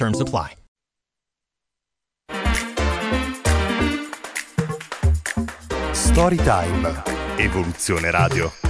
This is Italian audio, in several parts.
Terms apply. Storytime. Evoluzione Radio.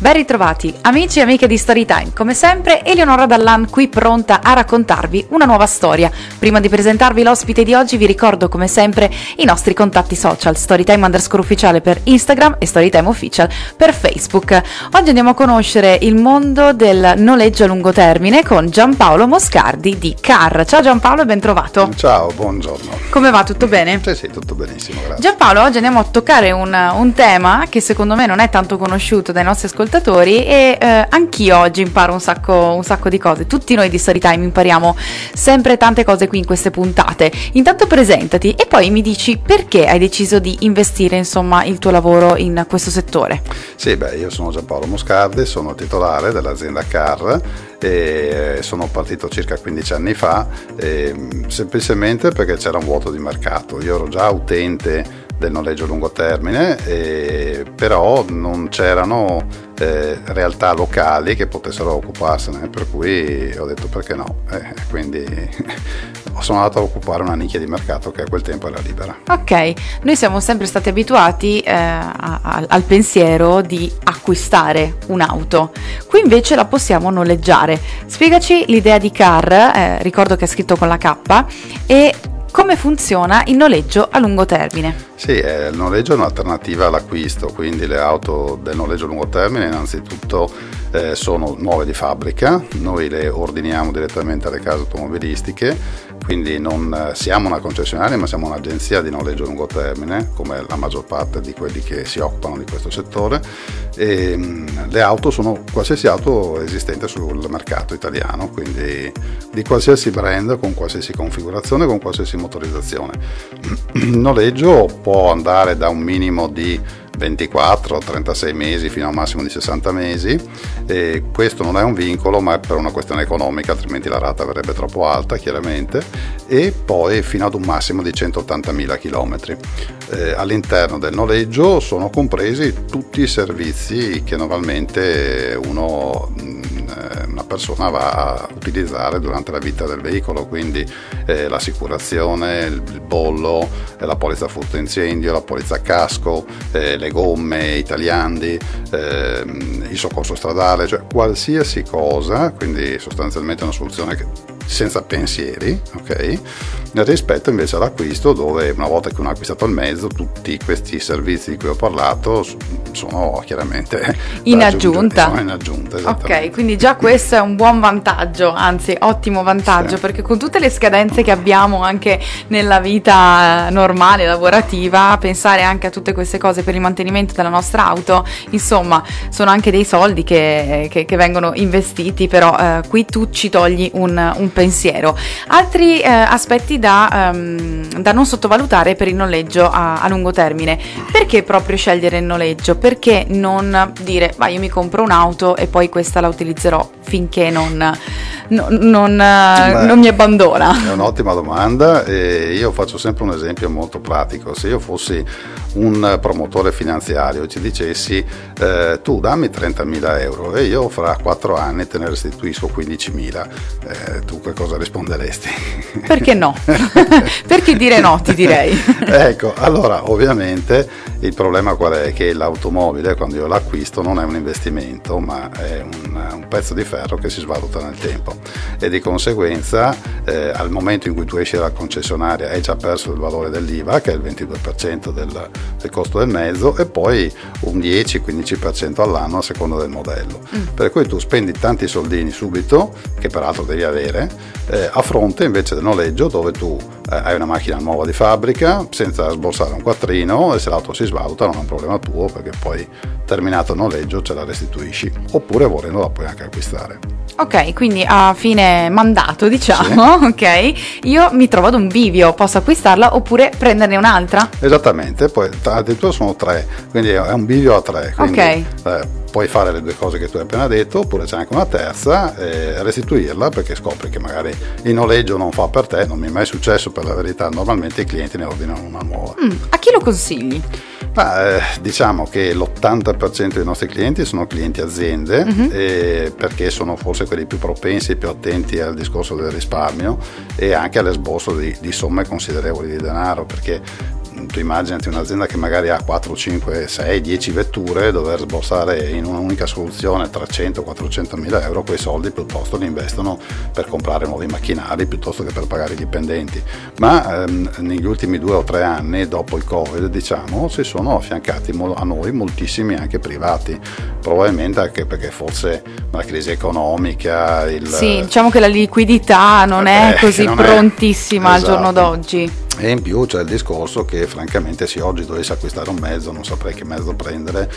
Ben ritrovati, amici e amiche di Storytime. Come sempre, Eleonora Dallan qui pronta a raccontarvi una nuova storia. Prima di presentarvi l'ospite di oggi, vi ricordo come sempre i nostri contatti social: Storytime underscore ufficiale per Instagram e Storytime official per Facebook. Oggi andiamo a conoscere il mondo del noleggio a lungo termine con Giampaolo Moscardi di CAR. Ciao Giampaolo e ben trovato. Ciao, buongiorno. Come va? Tutto bene? Sì, sì, tutto benissimo, grazie. Giampaolo, oggi andiamo a toccare un, un tema che secondo me non è tanto conosciuto dai nostri ascoltatori ascoltatori e eh, anch'io oggi imparo un sacco, un sacco, di cose. Tutti noi di Storytime impariamo sempre tante cose qui in queste puntate. Intanto presentati e poi mi dici perché hai deciso di investire insomma il tuo lavoro in questo settore. Sì, beh, io sono Giampaolo Moscardi, sono titolare dell'azienda CAR e sono partito circa 15 anni fa semplicemente perché c'era un vuoto di mercato. Io ero già utente del noleggio a lungo termine, eh, però non c'erano eh, realtà locali che potessero occuparsene, per cui ho detto perché no, eh, quindi sono andato a occupare una nicchia di mercato che a quel tempo era libera. Ok, noi siamo sempre stati abituati eh, a, a, al pensiero di acquistare un'auto, qui invece la possiamo noleggiare. Spiegaci l'idea di Car, eh, ricordo che è scritto con la K, e come funziona il noleggio a lungo termine? Sì, eh, il noleggio è un'alternativa all'acquisto, quindi le auto del noleggio a lungo termine innanzitutto eh, sono nuove di fabbrica, noi le ordiniamo direttamente alle case automobilistiche, quindi non eh, siamo una concessionaria ma siamo un'agenzia di noleggio a lungo termine, come la maggior parte di quelli che si occupano di questo settore. E, mm, le auto sono qualsiasi auto esistente sul mercato italiano, quindi di qualsiasi brand, con qualsiasi configurazione, con qualsiasi motorizzazione. Il noleggio può andare da un minimo di 24, 36 mesi fino a un massimo di 60 mesi e questo non è un vincolo ma è per una questione economica altrimenti la rata verrebbe troppo alta chiaramente e poi fino ad un massimo di 180.000 km. Eh, all'interno del noleggio sono compresi tutti i servizi che normalmente uno persona va a utilizzare durante la vita del veicolo, quindi eh, l'assicurazione, il bollo, eh, la polizza furto incendio, la polizza casco, eh, le gomme, i tagliandi, ehm, il soccorso stradale, cioè qualsiasi cosa, quindi sostanzialmente una soluzione che senza pensieri, ok? rispetto invece all'acquisto dove una volta che uno ha acquistato il mezzo tutti questi servizi di cui ho parlato sono chiaramente in aggiunta. In aggiunta ok, quindi già questo è un buon vantaggio, anzi ottimo vantaggio sì. perché con tutte le scadenze che abbiamo anche nella vita normale, lavorativa, pensare anche a tutte queste cose per il mantenimento della nostra auto, insomma sono anche dei soldi che, che, che vengono investiti, però eh, qui tu ci togli un, un pensiero. Altri eh, aspetti da, um, da, non sottovalutare per il noleggio a, a, lungo termine. Perché proprio scegliere il noleggio? Perché non dire, ma io mi compro un'auto e poi questa la utilizzerò finché non, no, non, Beh, non mi abbandona? È un'ottima domanda e io faccio sempre un esempio molto pratico. Se io fossi un promotore finanziario e ci dicessi eh, tu dammi 30.000 euro e io fra 4 anni te ne restituisco 15.000, eh, tu che cosa risponderesti? Perché no? Perché dire no, ti direi. ecco, allora ovviamente Il problema qual è? Che l'automobile quando io l'acquisto non è un investimento ma è un, un pezzo di ferro che si svaluta nel tempo e di conseguenza eh, al momento in cui tu esci dalla concessionaria hai già perso il valore dell'IVA che è il 22% del, del costo del mezzo e poi un 10-15% all'anno a seconda del modello. Mm. Per cui tu spendi tanti soldini subito, che peraltro devi avere, eh, a fronte invece del noleggio dove tu hai una macchina nuova di fabbrica senza sborsare un quattrino e se l'auto si svaluta non è un problema tuo perché poi terminato il noleggio ce la restituisci oppure volendo la puoi anche acquistare. Ok, quindi a fine mandato diciamo, sì. ok, io mi trovo ad un bivio, posso acquistarla oppure prenderne un'altra? Esattamente, poi addirittura sono tre, quindi è un bivio a tre. Quindi, ok. Eh, puoi fare le due cose che tu hai appena detto, oppure c'è anche una terza, e restituirla perché scopri che magari il noleggio non fa per te, non mi è mai successo per la verità, normalmente i clienti ne ordinano una nuova. Mm, a chi lo consigli? Ma, eh, diciamo che l'80% dei nostri clienti sono clienti aziende uh-huh. eh, perché sono forse quelli più propensi e più attenti al discorso del risparmio e anche all'esborso di, di somme considerevoli di denaro perché tu immaginati un'azienda che magari ha 4, 5, 6, 10 vetture, dover sborsare in un'unica soluzione 300, 400 mila euro, quei soldi piuttosto li investono per comprare nuovi macchinari piuttosto che per pagare i dipendenti. Ma ehm, negli ultimi due o tre anni, dopo il Covid, diciamo, si sono affiancati a noi moltissimi anche privati, probabilmente anche perché forse la crisi economica... Il, sì, diciamo che la liquidità non è eh, così non prontissima è, esatto. al giorno esatto. d'oggi. E in più c'è il discorso che francamente se oggi dovessi acquistare un mezzo non saprei che mezzo prendere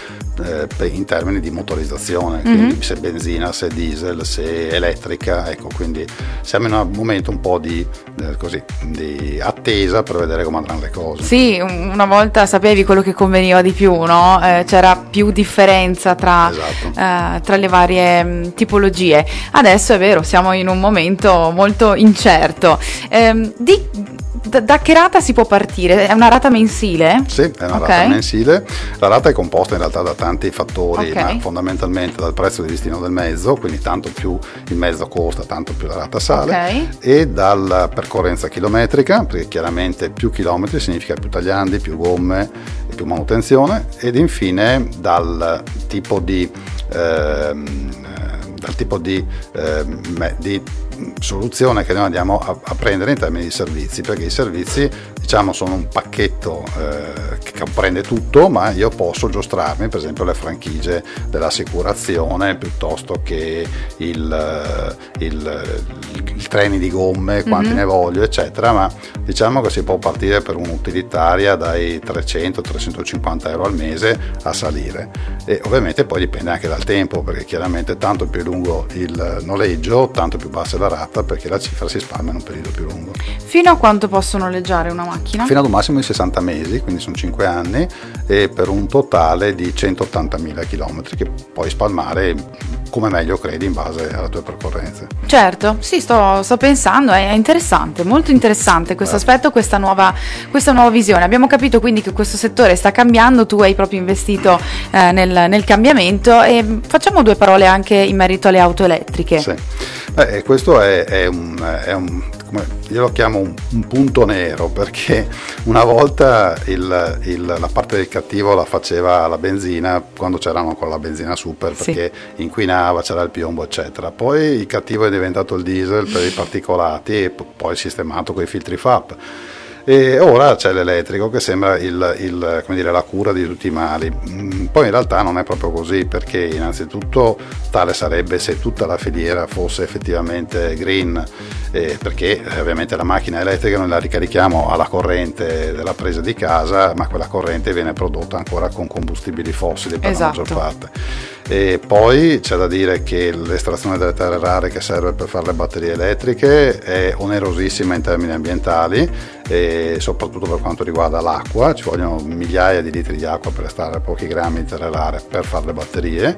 eh, in termini di motorizzazione, mm-hmm. quindi se benzina, se diesel, se elettrica, ecco quindi siamo in un momento un po' di, eh, così, di attesa per vedere come andranno le cose. Sì, una volta sapevi quello che conveniva di più, no? eh, c'era più differenza tra, esatto. Eh, tra le varie mh, mm, tipologie. Adesso è vero, siamo in un momento molto incerto. Ehm, di, da, da, che rata si può partire? È una rata mensile? Sì, è una okay. rata mensile. La rata è composta in realtà da tanti fattori, okay. ma fondamentalmente dal prezzo di listino del mezzo, quindi tanto più il mezzo costa, tanto più la rata sale, okay. e dalla percorrenza chilometrica, perché chiaramente più chilometri significa più tagliandi, più gomme e più manutenzione, ed infine dal tipo di... Ehm, dal tipo di, eh, di soluzione che noi andiamo a, a, prendere in termini di servizi, perché i servizi diciamo sono un pacchetto eh, che comprende tutto, ma io posso giostrarmi per esempio le franchigie dell'assicurazione piuttosto che il, il, il treni di gomme, quanti mm-hmm. ne voglio, eccetera, ma diciamo che si può partire per un'utilitaria dai 300-350 euro al mese a salire e ovviamente poi dipende anche dal tempo, perché chiaramente tanto più lungo il noleggio, tanto più bassa la rata perché la cifra si spalma in un periodo più lungo. Fino a quanto posso noleggiare una macchina? Fino ad un massimo di 60 mesi, quindi sono 5 anni e per un totale di 180.000 km che puoi spalmare come meglio credi in base alle tue percorrenze. Certo, sì, sto, sto pensando, è interessante, molto interessante questo aspetto, questa nuova, questa nuova, visione. Abbiamo capito quindi che questo settore sta cambiando, tu hai proprio investito eh, nel, nel cambiamento e facciamo due parole anche in merito alle auto elettriche. Sì. Beh, questo è, è, un, è un, io lo chiamo un, un, punto nero perché una volta il, il, la parte del cattivo la faceva la benzina quando c'erano ancora la benzina super perché sì. inquinava, c'era il piombo eccetera. Poi il cattivo è diventato il diesel per i particolati e poi sistemato con i filtri FAP e ora c'è l'elettrico che sembra il, il, dire, la cura di tutti i mali. Mm, poi in realtà non è proprio così perché innanzitutto tale sarebbe se tutta la filiera fosse effettivamente green, eh, perché ovviamente la macchina elettrica noi la ricarichiamo alla corrente della presa di casa, ma quella corrente viene prodotta ancora con combustibili fossili per esatto. la maggior parte. E poi c'è da dire che l'estrazione delle terre rare che serve per fare le batterie elettriche è onerosissima in termini ambientali soprattutto per quanto riguarda l'acqua, ci vogliono migliaia di litri di acqua per estrarre pochi grammi di terre rare per fare le batterie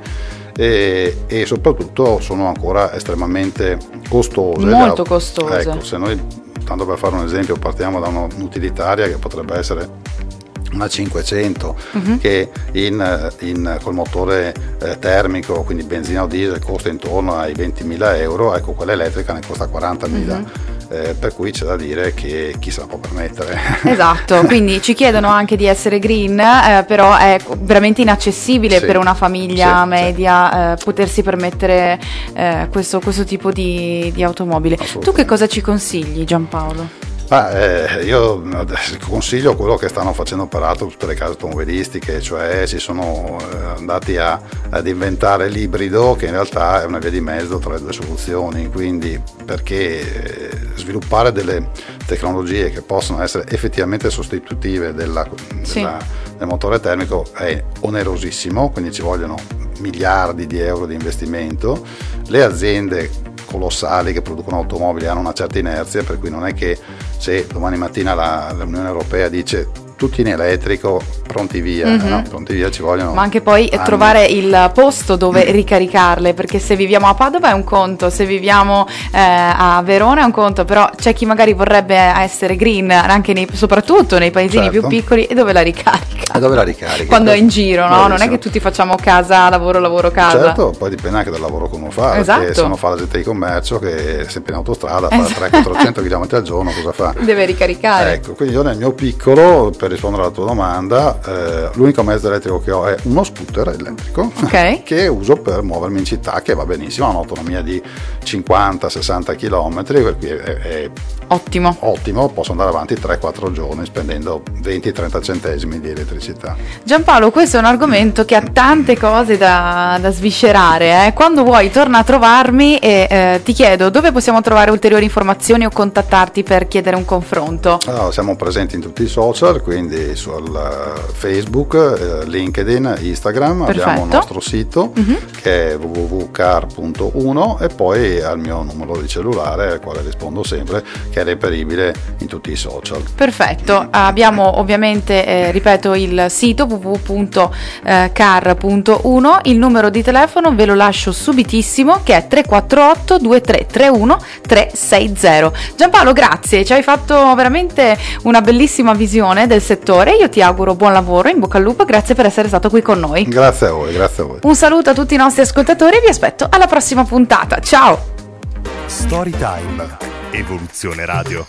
e, e soprattutto sono ancora estremamente costose. Molto costose. Ecco, se noi, tanto per fare un esempio, partiamo da un'utilitaria che potrebbe essere una 500 uh-huh. che in, in, col motore eh, termico, quindi benzina o diesel, costa intorno ai 20.000 euro, ecco quella elettrica ne costa 40.000. Uh-huh eh, per cui c'è da dire che chi se la può permettere. Esatto, quindi ci chiedono anche di essere green, eh, però è veramente inaccessibile Sì. per una famiglia Sì, media eh, potersi permettere eh, questo, questo tipo di, di automobile. Tu che cosa ci consigli Giampaolo? Ma, eh, io eh, consiglio quello che stanno facendo peraltro tutte le case automobilistiche, cioè si sono eh, andati a- ad inventare l'ibrido che in realtà è una via di mezzo tra le due soluzioni, quindi perché eh, sviluppare delle tecnologie che possono essere effettivamente sostitutive della- Sì. della- del motore termico è onerosissimo, quindi ci vogliono miliardi di euro di investimento, le aziende colossali che producono automobili hanno una certa inerzia, per cui non è che se domani mattina la- l'Unione Europea dice tutti in elettrico, pronti via, Mhm. no? pronti via ci vogliono... Ma anche poi anni. trovare il posto dove ricaricarle, perché se viviamo a Padova è un conto, se viviamo eh, a Verona è un conto, però c'è chi magari vorrebbe essere green anche nei- soprattutto nei paesini Certo. più piccoli e dove la ricarica? E dove la ricarichi? Quando è in giro, no? Non è che tutti facciamo casa, lavoro, lavoro, casa. Certo, poi dipende anche dal lavoro che uno fa, Esatto. perché se uno fa l'agente di commercio che è sempre in autostrada, fa Esatto. 300-400 km al giorno, cosa fa? Deve ricaricare. Ecco, quindi io nel mio piccolo, per rispondere alla tua domanda, eh, l'unico mezzo elettrico che ho è uno scooter elettrico Ok. che uso per muovermi in città, che va benissimo, ha un'autonomia di 50-60 km, per cui è, è Ottimo. ottimo, posso andare avanti 3-4 giorni spendendo 20-30 centesimi di elettricità. Giampaolo, questo è un argomento che ha tante cose da, da sviscerare. eh. Quando vuoi, torna a trovarmi e eh, ti chiedo dove possiamo trovare ulteriori informazioni o contattarti per chiedere un confronto. Allora, siamo presenti in tutti i social, quindi sul eh, Facebook, eh, LinkedIn, Instagram, Perfetto. abbiamo il nostro sito Mhm. che è www.car.1 e poi al mio numero di cellulare al quale rispondo sempre che è reperibile in tutti i social. Perfetto, abbiamo ovviamente, eh, ripeto, il sito www.car.1, il numero di telefono ve lo lascio subitissimo che è 348 2331 360. Giampaolo, grazie, ci hai fatto veramente una bellissima visione del settore, io ti auguro buon lavoro, in bocca al lupo, grazie per essere stato qui con noi. Grazie a voi, grazie a voi. Un saluto a tutti i nostri ascoltatori e vi aspetto alla prossima puntata, ciao! Storytime. Evoluzione Radio.